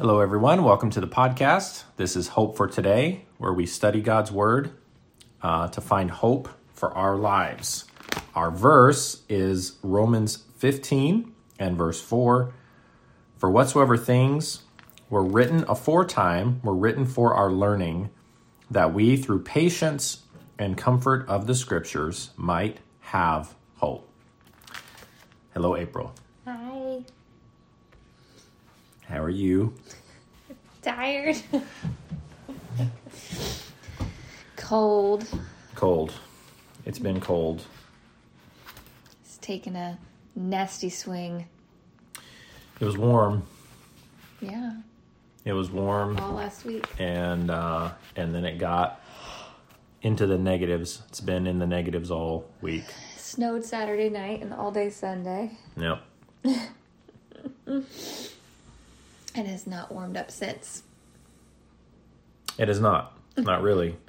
Hello, everyone. Welcome to the podcast. This is Hope for Today, where we study God's Word uh, to find hope for our lives. Our verse is Romans 15 and verse 4. For whatsoever things were written aforetime were written for our learning, that we, through patience and comfort of the Scriptures, might have hope. Hello, April. How are you? Tired. cold. Cold. It's been cold. It's taken a nasty swing. It was warm. Yeah. It was warm, All last week. and uh, and then it got into the negatives. It's been in the negatives all week. Snowed Saturday night and all day Sunday. Yep. And has not warmed up since. It is not. Not really.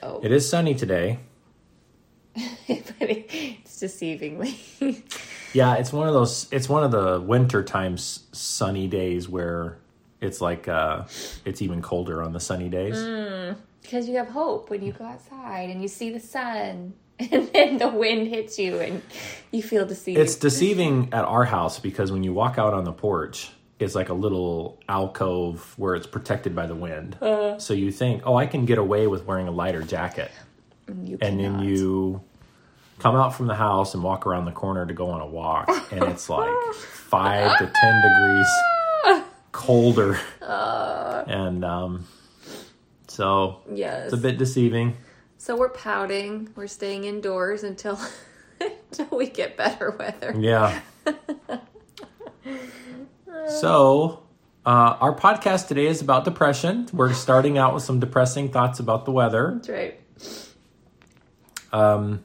So It is sunny today. but it's deceiving me. Yeah, it's one of those. It's one of the winter times sunny days where it's like uh, it's even colder on the sunny days. because you have hope when you go outside and you see the sun and then the wind hits you and you feel deceived. It's deceiving at our house because when you walk out on the porch, it's like a little alcove where it's protected by the wind. so you think, oh, I can get away with wearing a lighter jacket. you And then you come out from the house and walk around the corner to go on a walk. And it's like five to 10 degrees colder. And um, so Yes. it's a bit deceiving. So we're pouting. We're staying indoors until until we get better weather. Yeah. so, uh, our podcast today is about depression. We're starting out with some depressing thoughts about the weather. That's right. Um,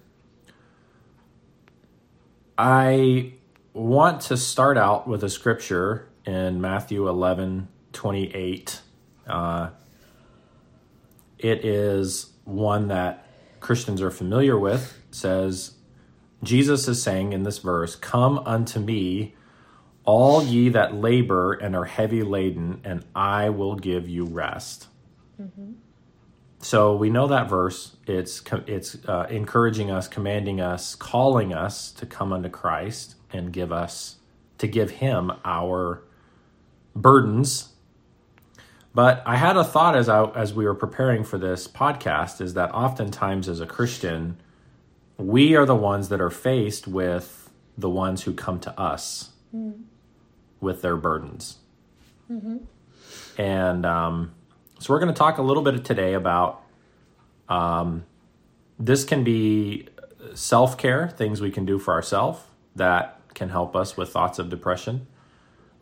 I want to start out with a scripture in Matthew 11 28. Uh, it is one that Christians are familiar with. It says, Jesus is saying in this verse, Come unto me, all ye that labor and are heavy laden, and I will give you rest. So we know that verse. It's it's uh, encouraging us, commanding us, calling us to come unto Christ and give us to give Him our burdens. But I had a thought as I as we were preparing for this podcast is that oftentimes as a Christian, we are the ones that are faced with the ones who come to us with their burdens. And um, so we're going to talk a little bit today about um, this can be self care, things we can do for ourselves that can help us with thoughts of depression,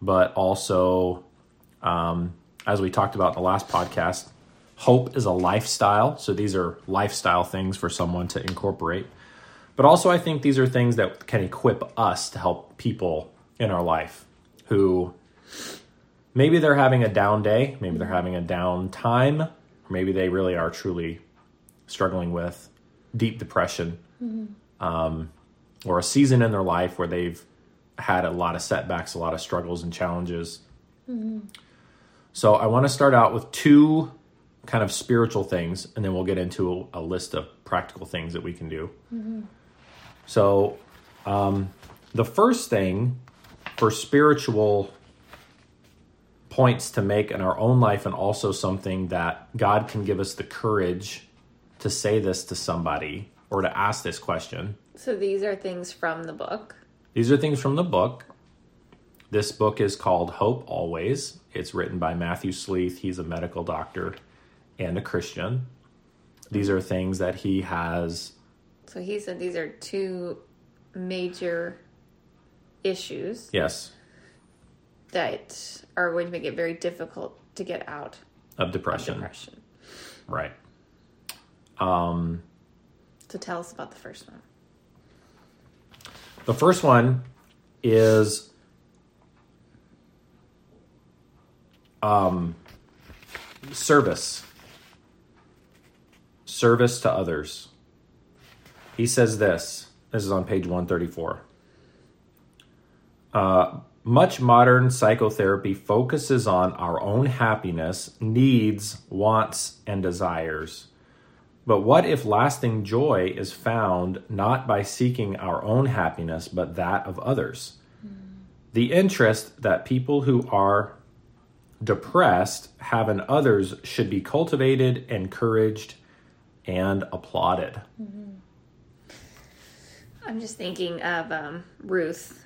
but also, um, as we talked about in the last podcast, hope is a lifestyle. So these are lifestyle things for someone to incorporate. But also, I think these are things that can equip us to help people in our life who maybe they're having a down day, maybe they're having a down time, or maybe they really are truly struggling with deep depression um, or a season in their life where they've had a lot of setbacks, a lot of struggles and challenges. So I want to start out with two kind of spiritual things, and then we'll get into a, a list of practical things that we can do. So um, the first thing for spiritual points to make in our own life and also something that God can give us the courage to say this to somebody or to ask this question. So these are things from the book. These are things from the book. This book is called Hope Always. It's written by Matthew Sleeth. He's a medical doctor and a Christian. These are things that he has. So he said these are two major issues Yes, that are going to make it very difficult to get out of of depression. depression. Right. Um, So tell us about the first one. the first one is um, service. Service to others. He says this. This is on page 134. Uh, Much modern psychotherapy focuses on our own happiness, needs, wants, and desires. But what if lasting joy is found not by seeking our own happiness, but that of others? The interest that people who are depressed have in others should be cultivated, encouraged, and applauded. I'm just thinking of um, Ruth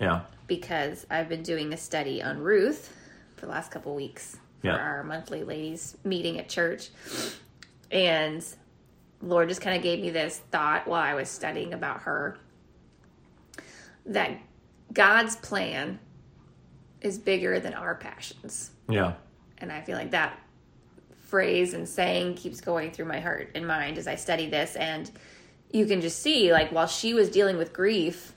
Yeah. because I've been doing a study on Ruth for the last couple weeks for Yeah. our monthly ladies meeting at church. And Lord just kind of gave me this thought while I was studying about her that God's plan is bigger than our passions. Yeah. And I feel like that phrase and saying keeps going through my heart and mind as I study this. And you can just see, like, while she was dealing with grief,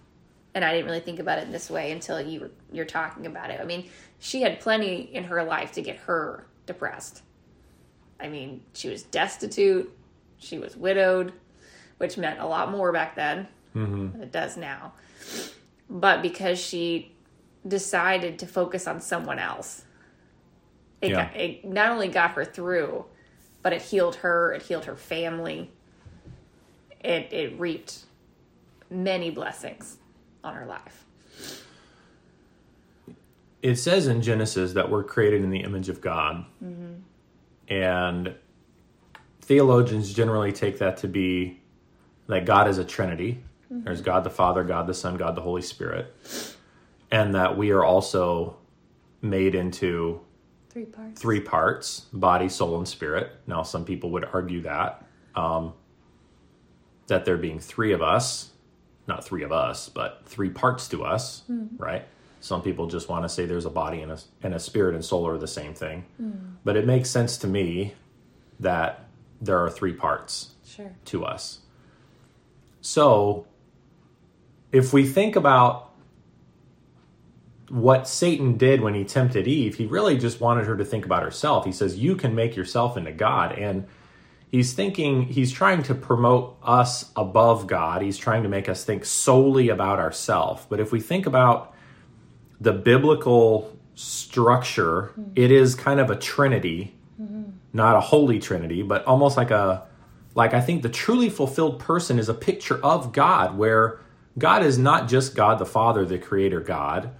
and I didn't really think about it in this way until you were, you're talking about it. I mean, she had plenty in her life to get her depressed. I mean, she was destitute, she was widowed, which meant a lot more back then mm-hmm. than it does now. But because she decided to focus on someone else, it, Yeah. got, it not only got her through, but it healed her, it healed her family. It, it reaped many blessings on her life. It says in Genesis that we're created in the image of God. And theologians generally take that to be that God is a trinity. There's God the Father, God the Son, God the Holy Spirit. And that we are also made into Three parts. three parts body, soul, and spirit. Now, some people would argue that, um, that there being three of us, not three of us, but three parts to us, hmm. right? Some people just want to say there's a body and a, and a spirit and soul are the same thing. Hmm. But it makes sense to me that there are three parts Sure. to us. So, if we think about what Satan did when he tempted Eve, he really just wanted her to think about herself. He says, You can make yourself into God. And he's thinking, he's trying to promote us above God. He's trying to make us think solely about ourselves. But if we think about the biblical structure, mm-hmm. it is kind of a trinity, mm-hmm. not a holy trinity, but almost like a like I think the truly fulfilled person is a picture of God where God is not just God the Father, the creator God.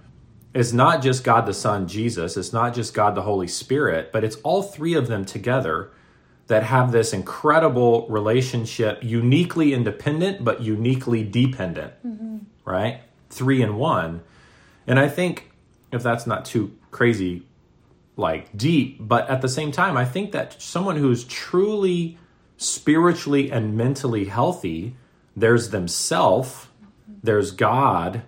It's not just God the Son, Jesus. It's not just God the Holy Spirit, but it's all three of them together that have this incredible relationship, uniquely independent, but uniquely dependent, mm-hmm. right? Three in one. And I think if that's not too crazy, like deep, but at the same time, I think that someone who's truly spiritually and mentally healthy, there's themself, there's God,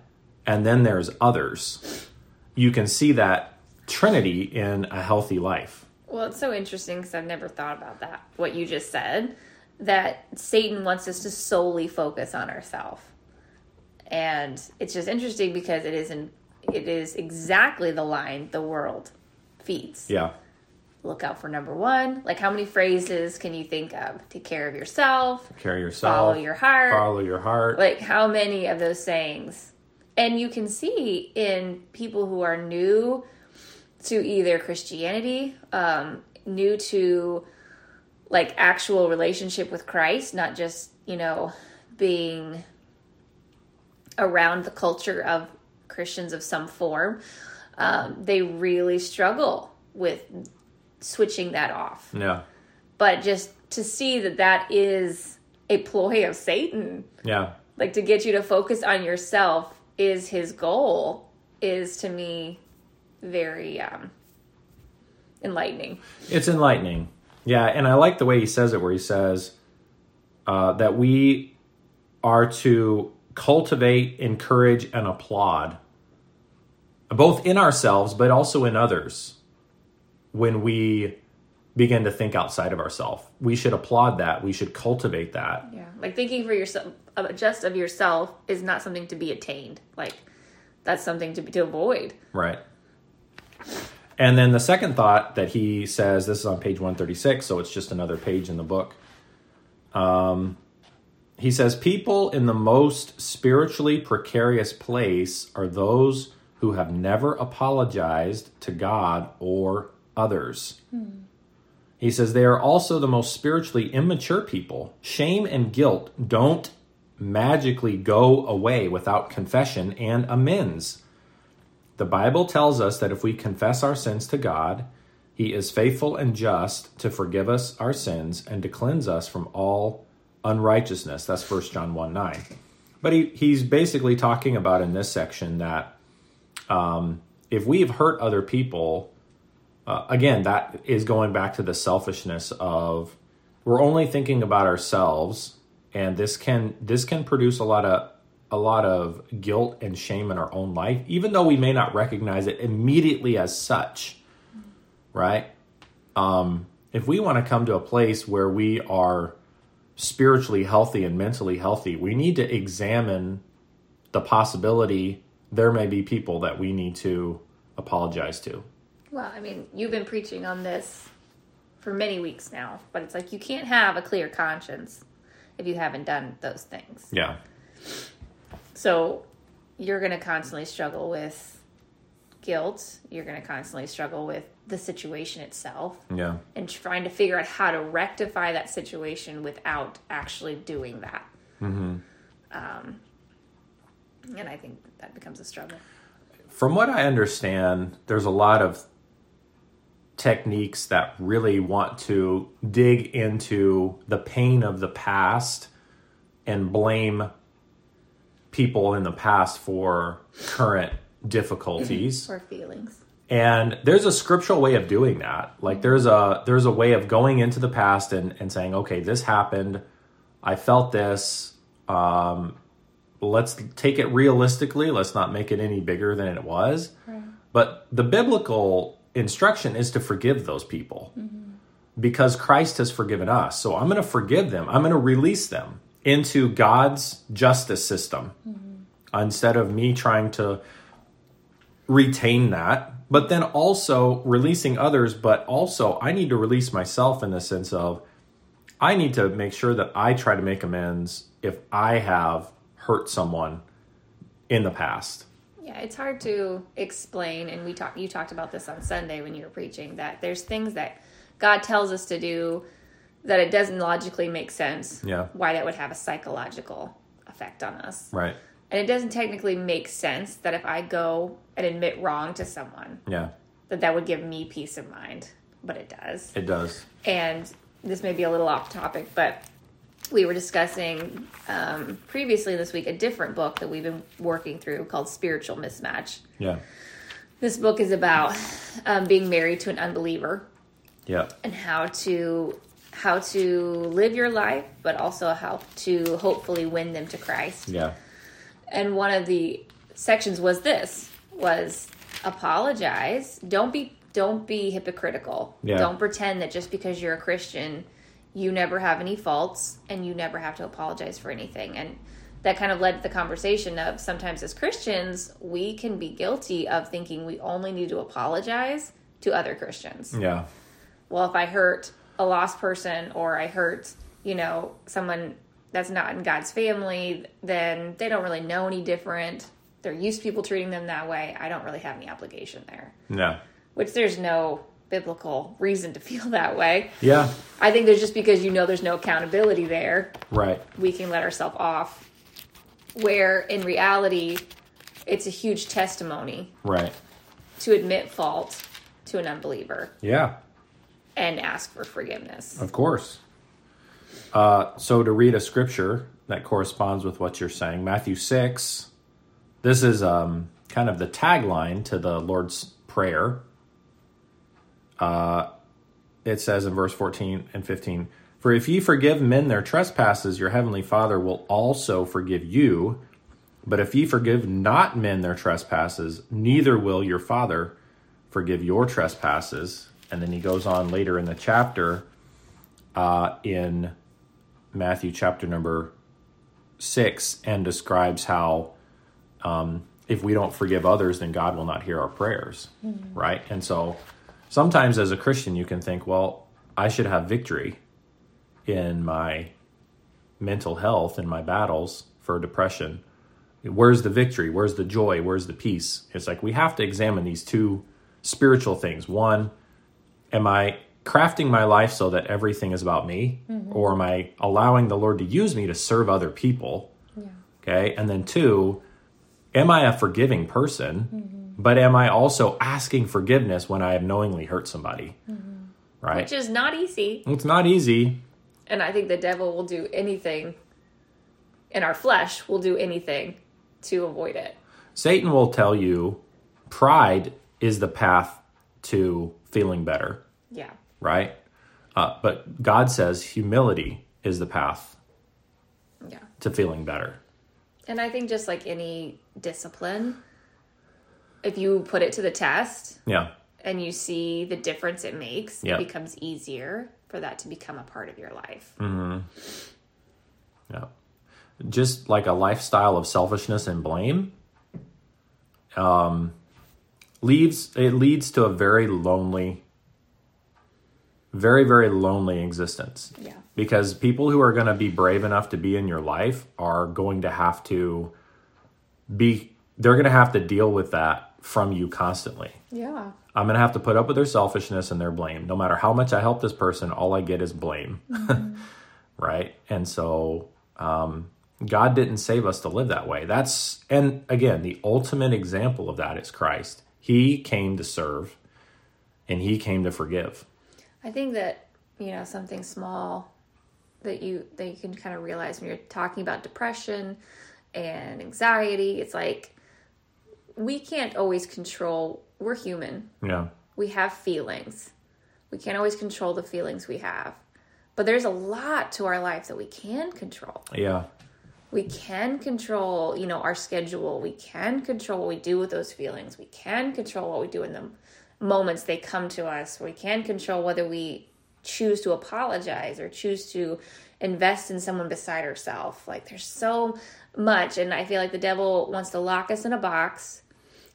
and then there's others. You can see that trinity in a healthy life. Well, it's so interesting because I've never thought about that, what you just said, that Satan wants us to solely focus on ourselves. And it's just interesting because it is in, it is exactly the line the world feeds. Yeah. Look out for number one. Like, how many phrases can you think of? Take care of yourself, Take care of yourself. follow your heart. Follow your heart. like how many of those sayings and you can see in people who are new to either christianity um, new to like actual relationship with christ not just you know being around the culture of christians of some form um, they really struggle with switching that off yeah. but just to see that that is a ploy of satan Yeah. like to get you to focus on yourself is his goal is to me very um enlightening It's enlightening. Yeah, and I like the way he says it, where he says uh, that we are to cultivate, encourage, and applaud, both in ourselves, but also in others, when we begin to think outside of ourselves. We should applaud that. We should cultivate that. yeah like thinking for yourself just of yourself is not something to be attained like that's something to be, to avoid Right. And then the second thought that he says, this is on page 136, so it's just another page in the book. Um, he says, People in the most spiritually precarious place are those who have never apologized to God or others. He says they are also the most spiritually immature people. Shame and guilt don't magically go away without confession and amends. The Bible tells us that if we confess our sins to God, He is faithful and just to forgive us our sins and to cleanse us from all unrighteousness. That's 1 John 1 9. But he, he's basically talking about in this section that um, if we've hurt other people, uh, again, that is going back to the selfishness of we're only thinking about ourselves, and this can this can produce a lot of a lot of guilt and shame in our own life, even though we may not recognize it immediately as such, right? Um, if we want to come to a place where we are spiritually healthy and mentally healthy, we need to examine the possibility there may be people that we need to apologize to. Well, I mean, you've been preaching on this for many weeks now, but it's like you can't have a clear conscience if you haven't done those things. Yeah. So you're going to constantly struggle with guilt. You're going to constantly struggle with the situation itself Yeah. and trying to figure out how to rectify that situation without actually doing that. Um, and I think that becomes a struggle. From what I understand, there's a lot of techniques that really want to dig into the pain of the past and blame people in the past for current difficulties. Or feelings. and there's a scriptural way of doing that. Like there's a there's a way of going into the past and, and saying okay this happened. I felt this. Um, let's take it realistically. Let's not make it any bigger than it was. But the biblical instruction is to forgive those people. Because christ has forgiven us. So i'm going to forgive them. I'm going to release them into god's justice system instead of me trying to retain that, but then also releasing others. But also, I need to release myself in the sense of I need to make sure that I try to make amends if I have hurt someone in the past. Yeah, it's hard to explain, and we talked. You talked about this on Sunday when you were preaching that there's things that God tells us to do that it doesn't logically make sense. Yeah. Why that would have a psychological effect on us, Right. And it doesn't technically make sense that if I go and admit wrong to someone, Yeah, that that would give me peace of mind, but it does. it does. and this may be a little off topic, but we were discussing um, previously this week a different book that we've been working through called Spiritual Mismatch. Yeah. This book is about um, being married to an unbeliever Yeah. and how to how to live your life, but also how to hopefully win them to Christ. Yeah. And one of the sections was this was apologize. Don't be don't be hypocritical. Yeah. Don't pretend that just because you're a Christian, you never have any faults and you never have to apologize for anything. And that kind of led to the conversation of sometimes as Christians, we can be guilty of thinking we only need to apologize to other Christians Yeah. well, if I hurt a lost person or I hurt, you know, someone that's not in God's family, then they don't really know any different. They're used to people treating them that way. I don't really have any obligation there, Yeah. which there's no biblical reason to feel that way. Yeah. I think there's just because you know there's no accountability there, Right. we can let ourselves off. Where in reality, it's a huge testimony Right. to admit fault to an unbeliever Yeah. and ask for forgiveness. Of course. Uh, so to read a scripture that corresponds with what you're saying, Matthew six. This is um, kind of the tagline to the Lord's Prayer. Uh, it says in verse 14 and 15 For if ye forgive men their trespasses, your heavenly Father will also forgive you. But if ye forgive not men their trespasses, neither will your Father forgive your trespasses. And then he goes on later in the chapter uh, in Matthew chapter number six and describes how um, if we don't forgive others, then God will not hear our prayers, right? And so sometimes as a Christian, you can think, well, I should have victory in my mental health, in my battles for depression. Where's the victory? Where's the joy? Where's the peace? It's like we have to examine these two spiritual things. One, am I crafting my life so that everything is about me? Mm-hmm. Or am I allowing the Lord to use me to serve other people? Okay. And then two, am I a forgiving person? Mm-hmm. But am I also asking forgiveness when I have knowingly hurt somebody? Mm-hmm. Right? Which is not easy. it's not easy. And I think the devil will do anything in our flesh will do anything to avoid it. Satan will tell you pride is the path to feeling better, Yeah. Right? Uh, but God says humility is the path Yeah. to feeling better. And I think just like any discipline, if you put it to the test Yeah. and you see the difference it makes, Yeah. it becomes easier for that to become a part of your life. Yeah. Just like a lifestyle of selfishness and blame um, leaves it leads to a very lonely very very lonely existence. Yeah. Because people who are going to be brave enough to be in your life are going to have to be they're going to have to deal with that from you constantly. Yeah. I'm going to have to put up with their selfishness and their blame. No matter how much I help this person, all I get is blame. right? And so um, God didn't save us to live that way. That's, and again, the ultimate example of that is Christ. He came to serve and he came to forgive. I think that, you know, something small that you that you can kind of realize when you're talking about depression and anxiety, it's like we can't always control we're human. Yeah. We have feelings. We can't always control the feelings we have. But there's a lot to our life that we can control. Yeah. We can control, you know, our schedule. We can control what we do with those feelings. We can control what we do in the moments they come to us. We can control whether we choose to apologize or choose to invest in someone beside ourselves. Like there's so much and I feel like the devil wants to lock us in a box,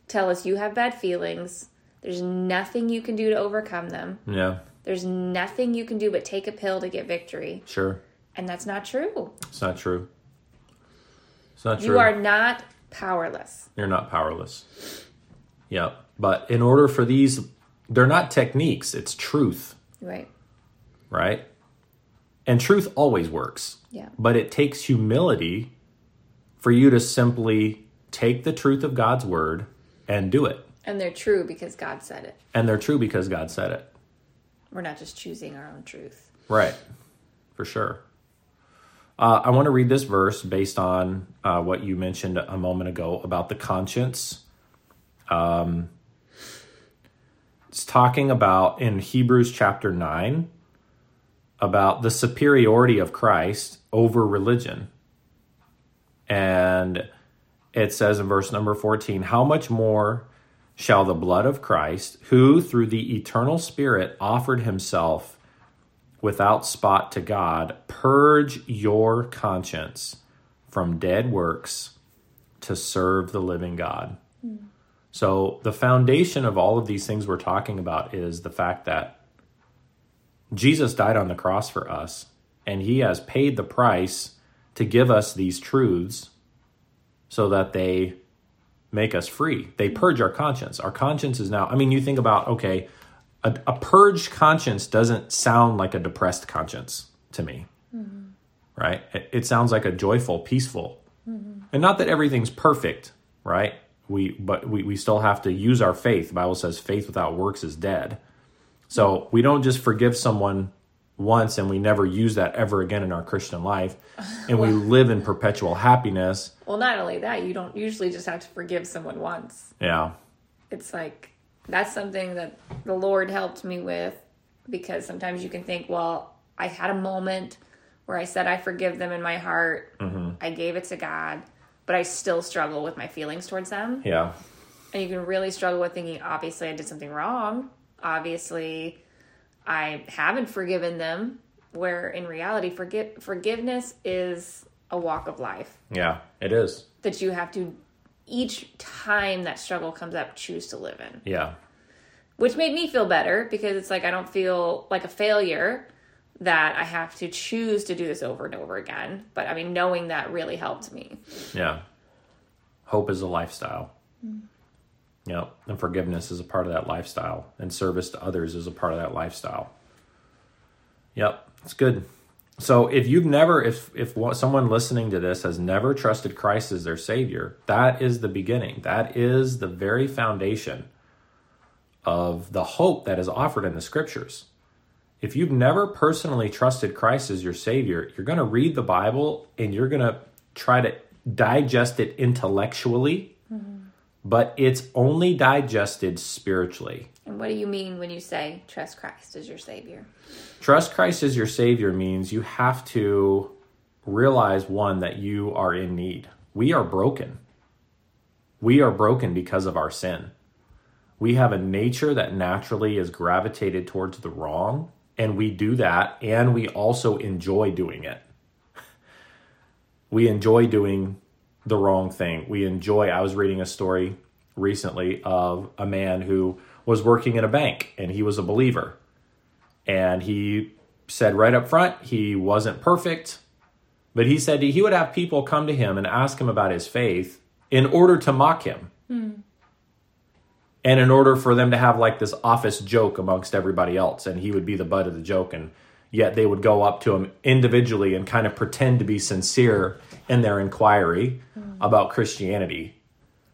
tell us you have bad feelings. There's nothing you can do to overcome them. Yeah. There's nothing you can do but take a pill to get victory. Sure. And that's not true. It's not true. It's not true. You are not powerless. You're not powerless. Yeah. But in order for these, they're not techniques, it's truth, Right. right? And truth always works. Yeah. But it takes humility for you to simply take the truth of God's word and do it. And they're true because God said it. And they're true because God said it. We're not just choosing our own truth. Right. For sure. Uh, I want to read this verse based on uh, what you mentioned a moment ago about the conscience. Um, it's talking about in Hebrews chapter 9 about the superiority of Christ over religion. And it says in verse number 14, How much more shall the blood of Christ, who through the eternal Spirit offered himself without spot to God, purge your conscience from dead works to serve the living God. Hmm. So, the foundation of all of these things we're talking about is the fact that Jesus died on the cross for us, and he has paid the price to give us these truths so that they make us free. They purge our conscience. Our conscience is now, I mean, you think about, okay, a, a purged conscience doesn't sound like a depressed conscience to me, mm-hmm. right? It, it sounds like a joyful, peaceful. Mm-hmm. And not that everything's perfect, right? We, but we, we still have to use our faith. The Bible says faith without works is dead. So we don't just forgive someone once and we never use that ever again in our Christian life. And we live in perpetual happiness. Well, not only that, you don't usually just have to forgive someone once. Yeah. It's like that's something that the Lord helped me with because sometimes you can think, well, I had a moment where I said I forgive them in my heart. Mm-hmm. I gave it to God, but I still struggle with my feelings towards them. Yeah. And you can really struggle with thinking, obviously, I did something wrong. Obviously, I haven't forgiven them. Where in reality, forgive, forgiveness is a walk of life Yeah. It is. that you have to, each time that struggle comes up, choose to live in. Yeah. Which made me feel better because it's like I don't feel like a failure that I have to choose to do this over and over again. But I mean, knowing that really helped me. Yeah. Hope is a lifestyle. Yep. And forgiveness is a part of that lifestyle. And service to others is a part of that lifestyle. Yep. It's good. So if you've never, if if someone listening to this has never trusted Christ as their Savior, that is the beginning. That is the very foundation of the hope that is offered in the Scriptures. If you've never personally trusted Christ as your Savior, you're going to read the Bible and you're going to try to digest it intellectually, mm-hmm. but it's only digested spiritually. And what do you mean when you say trust Christ as your Savior? Trust Christ as your Savior means you have to realize one, that you are in need. We are broken. We are broken because of our sin. We have a nature that naturally is gravitated towards the wrong, and we do that, and we also enjoy doing it. we enjoy doing the wrong thing. We enjoy, I was reading a story recently of a man who was working in a bank and he was a believer and he said right up front he wasn't perfect, but he said he would have people come to him and ask him about his faith in order to mock him. Hmm. And in order for them to have like this office joke amongst everybody else, and he would be the butt of the joke, and yet they would go up to him individually and kind of pretend to be sincere in their inquiry hmm. about Christianity.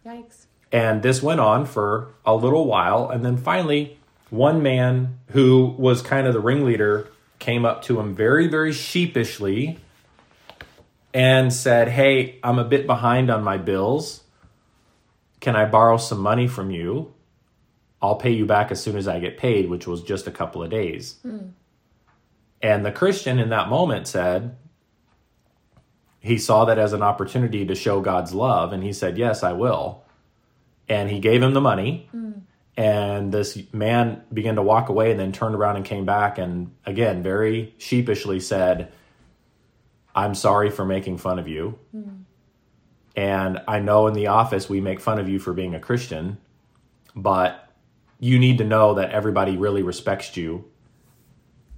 Yikes. And this went on for a little while, and then finally one man who was kind of the ringleader came up to him very, very sheepishly and said, Hey, I'm a bit behind on my bills. Can I borrow some money from you? I'll pay you back as soon as I get paid, which was just a couple of days. Mm. And the Christian in that moment said, he saw that as an opportunity to show God's love, and he said, Yes, I will. And he gave him the money. Mm and this man began to walk away and then turned around and came back and again very sheepishly said i'm sorry for making fun of you mm. and i know in the office we make fun of you for being a christian but you need to know that everybody really respects you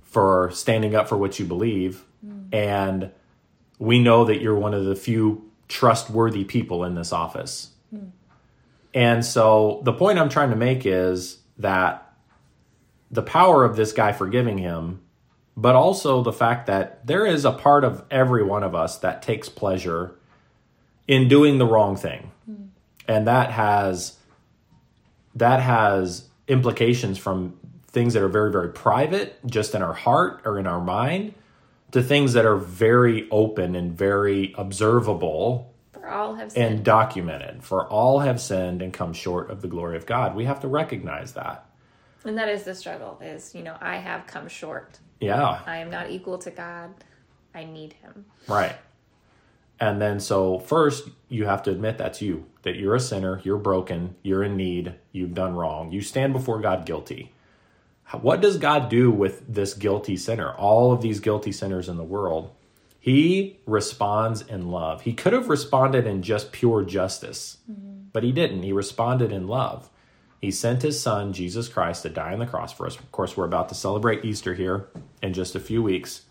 for standing up for what you believe mm. and we know that you're one of the few trustworthy people in this office mm. And so the point I'm trying to make is that the power of this guy forgiving him, but also the fact that there is a part of every one of us that takes pleasure in doing the wrong thing. Mm. And that has that has implications from things that are very very private just in our heart or in our mind to things that are very open and very observable For all have sinned. And documented. For all have sinned and come short of the glory of God. We have to recognize that. And that is the struggle is, you know, I have come short. Yeah. I am not equal to God. I need him. Right. And then so first you have to admit that's you, that you're a sinner, you're broken, you're in need, you've done wrong. You stand before God guilty. What does God do with this guilty sinner? All of these guilty sinners in the world. He responds in love. He could have responded in just pure justice, mm-hmm. but he didn't. He responded in love. He sent his son, Jesus Christ, to die on the cross for us. Of course, we're about to celebrate Easter here in just a few weeks.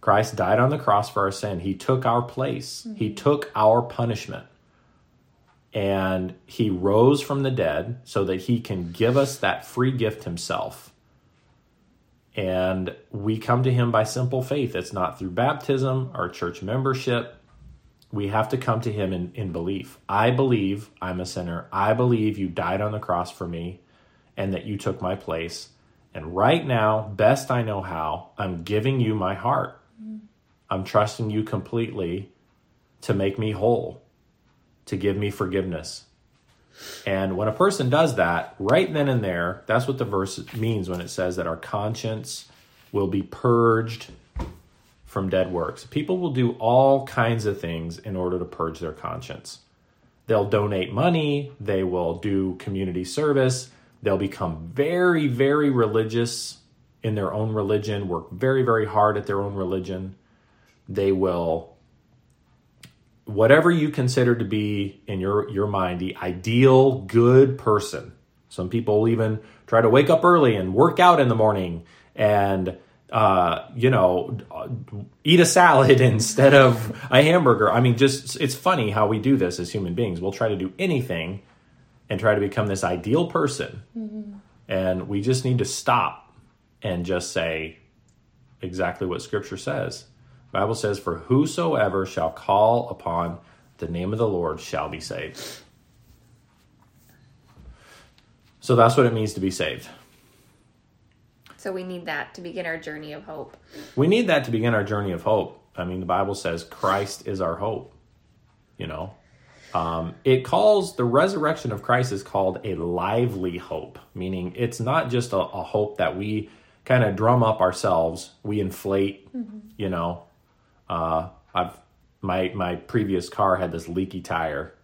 Christ died on the cross for our sin. He took our place, mm-hmm. He took our punishment. And he rose from the dead so that he can give us that free gift himself and we come to him by simple faith. It's not through baptism or church membership. We have to come to him in, in belief. I believe I'm a sinner. I believe you died on the cross for me and that you took my place. And right now, best I know how, I'm giving you my heart. I'm trusting you completely to make me whole, to give me forgiveness, and when a person does that, right then and there, that's what the verse means when it says that our conscience will be purged from dead works. People will do all kinds of things in order to purge their conscience. They'll donate money, they will do community service, they'll become very, very religious in their own religion, work very, very hard at their own religion. They will whatever you consider to be in your your mind the ideal good person some people even try to wake up early and work out in the morning and uh, you know, eat a salad instead of a hamburger. I mean, just it's funny how we do this as human beings. We'll try to do anything and try to become this ideal person. And we just need to stop and just say exactly what scripture says. The Bible says, For whosoever shall call upon the name of the Lord shall be saved. So that's what it means to be saved. So we need that to begin our journey of hope. We need that to begin our journey of hope. I mean, the Bible says Christ is our hope. You know, um, it calls the resurrection of Christ is called a lively hope, meaning it's not just a, a hope that we kind of drum up ourselves, we inflate. You know, uh, I've my my previous car had this leaky tire.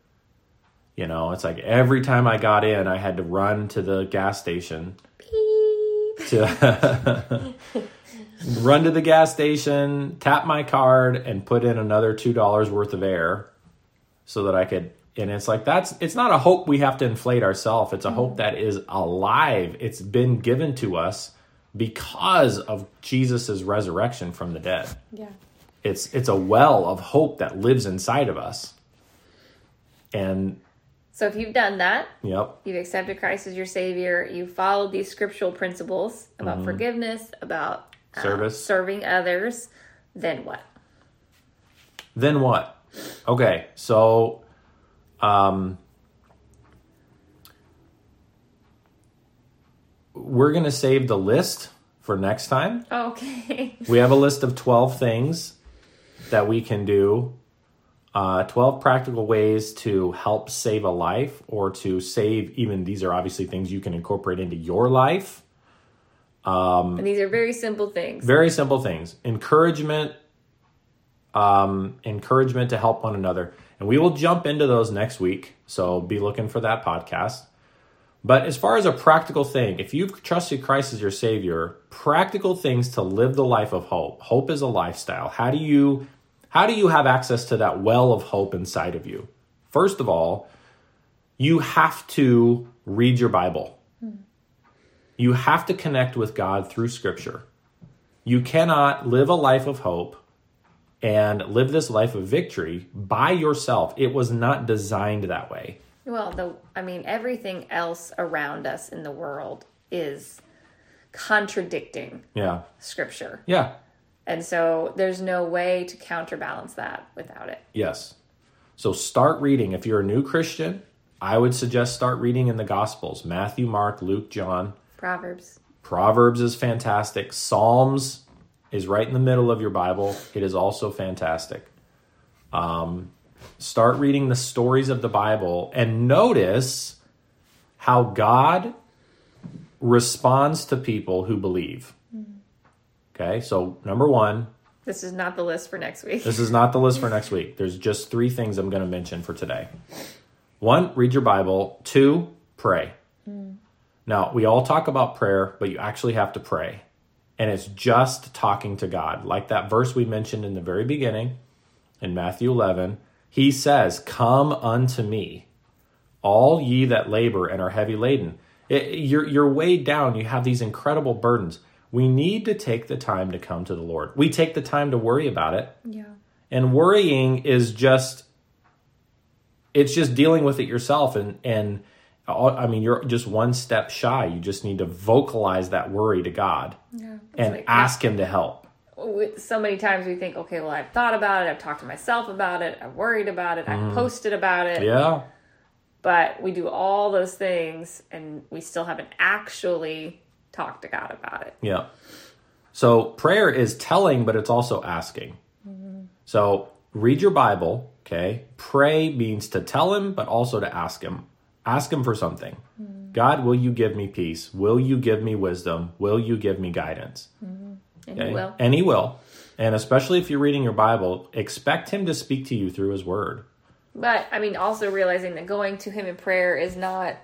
You know, it's like every time I got in, I had to run to the gas station Beep. to run to the gas station, tap my card, and put in another two dollars worth of air, so that I could. And it's like that's it's not a hope we have to inflate ourselves. It's a hope that is alive. It's been given to us because of Jesus' resurrection from the dead. Yeah. It's it's a well of hope that lives inside of us. And So if you've done that, yep, you've accepted Christ as your Savior, you've followed these scriptural principles about forgiveness, about uh, Service. serving others, then what? then what? Okay, so um we're going to save the list for next time. Okay. We have a list of 12 things that we can do. Uh, 12 practical ways to help save a life or to save even these are obviously things you can incorporate into your life. and these are very simple things. Very simple things. Encouragement, um, encouragement to help one another. And we will jump into those next week. So be looking for that podcast. But as far as a practical thing, if you've trusted Christ as your Savior, practical things to live the life of hope. Hope is a lifestyle. How do you how do you have access to that well of hope inside of you? First of all, you have to read your Bible. You have to connect with God through Scripture. You cannot live a life of hope and live this life of victory by yourself. It was not designed that way. Well, the I mean everything else around us in the world is contradicting Yeah. scripture. Yeah. And so there's no way to counterbalance that without it. Yes. So start reading. If you're a new Christian, I would suggest start reading in the Gospels Matthew, Mark, Luke, John. Proverbs. Proverbs is fantastic. Psalms is right in the middle of your Bible. It is also fantastic. Um, start reading the stories of the Bible and notice how God responds to people who believe. Okay, so number one, This is not the list for next week. this is not the list for next week. There's just three things I'm going to mention for today. One, read your Bible. Two, pray. Now, we all talk about prayer, but you actually have to pray. And it's just talking to God. Like that verse we mentioned in the very beginning in Matthew 11, he says, Come unto me, all ye that labor and are heavy laden. It- you're, you're weighed down. You have these incredible burdens. We need to take the time to come to the Lord. We take the time to worry about it. Yeah. And worrying is just it's just dealing with it yourself and and I mean you're just one step shy. You just need to vocalize that worry to God Yeah. and ask him to help. so many times we think, okay, well, I've thought about it, I've talked to myself about it, I've worried about it, I've mm. posted about it, Yeah. but we do all those things and we still haven't actually talked to God about it. Yeah. So prayer is telling, but it's also asking. So read your Bible, okay? Pray means to tell him, but also to ask him. Ask him for something. God, will you give me peace? Will you give me wisdom? Will you give me guidance? Mm-hmm. And Okay? He will. And he will. And especially if you're reading your Bible, expect him to speak to you through his word. But I mean, also realizing that going to Him in prayer is not.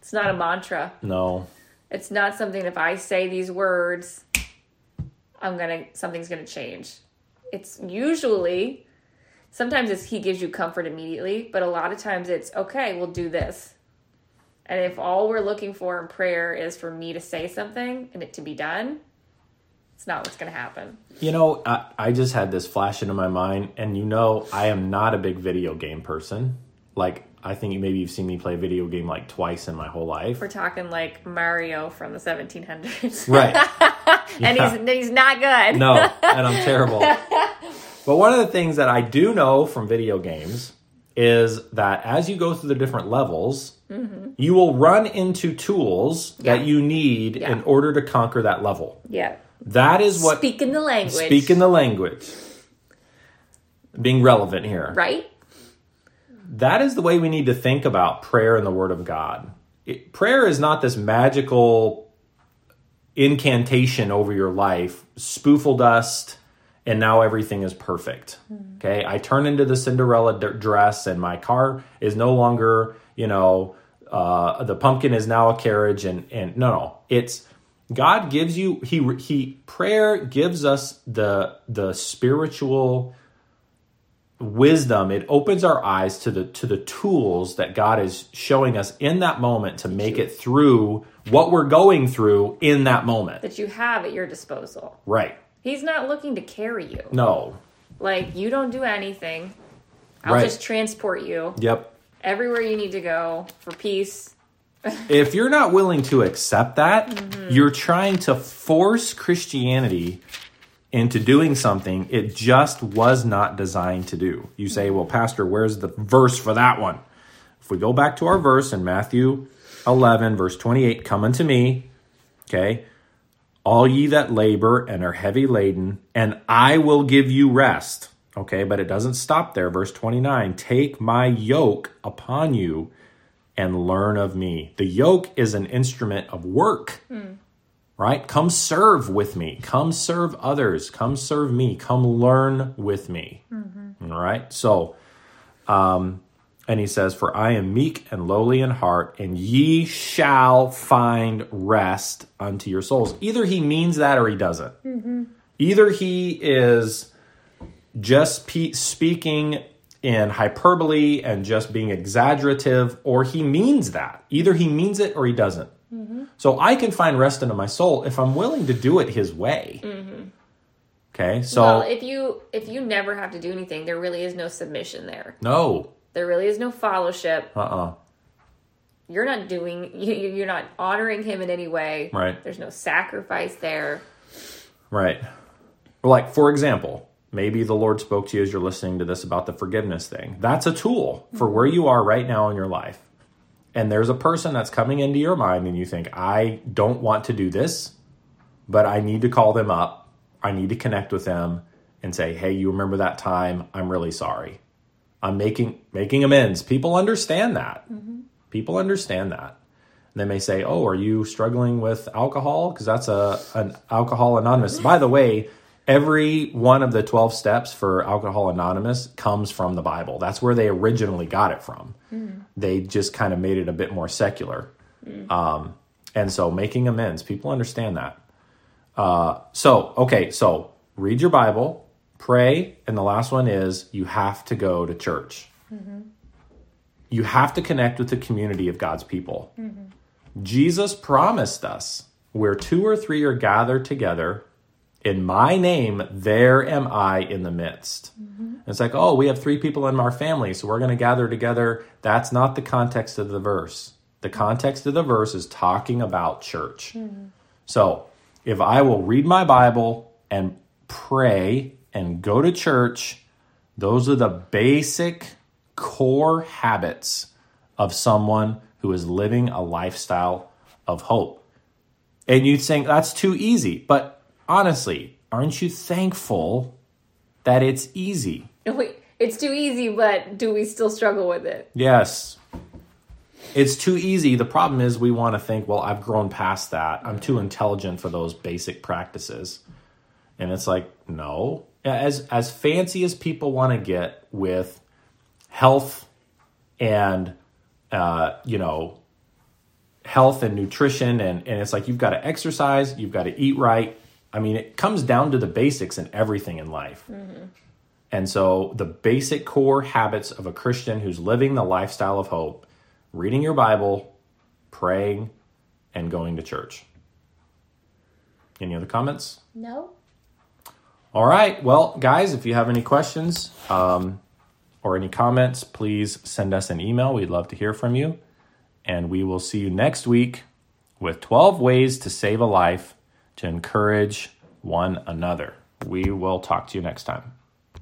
It's not a mantra. No. It's not something. If I say these words, I'm gonna something's gonna change. It's usually sometimes it's He gives you comfort immediately, but a lot of times it's okay. We'll do this. And if all we're looking for in prayer is for me to say something and it to be done, It's not what's going to happen. You know, I, I just had this flash into my mind, and you know, I am not a big video game person. Like, I think maybe you've seen me play a video game like twice in my whole life. We're talking like Mario from the 1700s. Right. and Yeah. he's he's not good. No, and I'm terrible. But one of the things that I do know from video games is that as you go through the different levels, you will run into tools that Mm-hmm. You need Yeah. in order to conquer that level. Yeah. That is what Speaking the language. speaking the language. Being relevant here. right? That is the way we need to think about prayer and the Word of God. It, prayer is not this magical incantation over your life, spoofle dust, and now everything is perfect. Okay, I turn into the Cinderella d- dress, and my car is no longer, you know, uh, the pumpkin is now a carriage, and and no, no, it's God gives you he he prayer gives us the the spiritual wisdom it opens our eyes to the to the tools that god is showing us in that moment to make it through what we're going through in that moment That you have at your disposal. right He's not looking to carry you. no Like you don't do anything. I'll Right. just transport you yep everywhere you need to go for peace. if you're not willing to accept that Mm-hmm. you're trying to force christianity into doing something it just was not designed to do. You say well pastor where's the verse for that one? If we go back to our verse in matthew 11 verse 28 come unto me okay all ye that labor and are heavy laden and i will give you rest. Okay but it doesn't stop there. Verse 29 take my yoke upon you and learn of me. The yoke is an instrument of work, hmm. Right? Come serve with me. Come serve others. Come serve me. Come learn with me. All right. So, um, and he says, For I am meek and lowly in heart, and ye shall find rest unto your souls. Either he means that or he doesn't. Either he is just pe- speaking in hyperbole and just being exaggerative, or he means that. Either he means it or he doesn't. So I can find rest into my soul if I'm willing to do it his way. Okay, so well, if you if you never have to do anything, there really is no submission there. no, There really is no fellowship. uh, uh You're not doing. You, you- you're not honoring him in any way. Right. There's no sacrifice there. right. Like for example, maybe the Lord spoke to you as you're listening to this about the forgiveness thing. That's a tool for where you are right now in your life. And there's a person that's coming into your mind, and you think, I don't want to do this, but I need to call them up. I need to connect with them and say, "Hey, you remember that time? I'm really sorry. I'm making making amends." People understand that. Mm-hmm. People understand that. And they may say, "Oh, are you struggling with alcohol? Because that's a an Alcohol Anonymous." By the way, every one of the 12 steps for Alcohol Anonymous comes from the Bible. That's where they originally got it from. They just kind of made it a bit more secular. Um, and so making amends, people understand that. Uh, so, okay, so read your Bible, pray, and the last one is you have to go to church. You have to connect with the community of God's people. Jesus promised us where two or three are gathered together in my name, there am I in the midst. Mm-hmm. It's like, oh, we have three people in our family, so we're going to gather together. That's not the context of the verse. The context of the verse is talking about church. Mm-hmm. So if I will read my Bible and pray and go to church, those are the basic core habits of someone who is living a lifestyle of hope. And you'd think that's too easy. But honestly, aren't you thankful that it's easy? Wait, it's too easy, but do we still struggle with it? Yes. It's too easy. The problem is we want to think, well, I've grown past that. I'm too intelligent for those basic practices. And it's like, no. As as fancy as people want to get with health and uh, you know, health and nutrition and, and it's like you've got to exercise, you've got to eat right. I mean, it comes down to the basics in everything in life. And so, the basic core habits of a Christian who's living the lifestyle of hope reading your Bible, praying, and going to church. Any other comments? No. All right. Well, guys, if you have any questions um, or any comments, please send us an email. We'd love to hear from you. And we will see you next week with 12 ways to save a life to encourage one another. We will talk to you next time.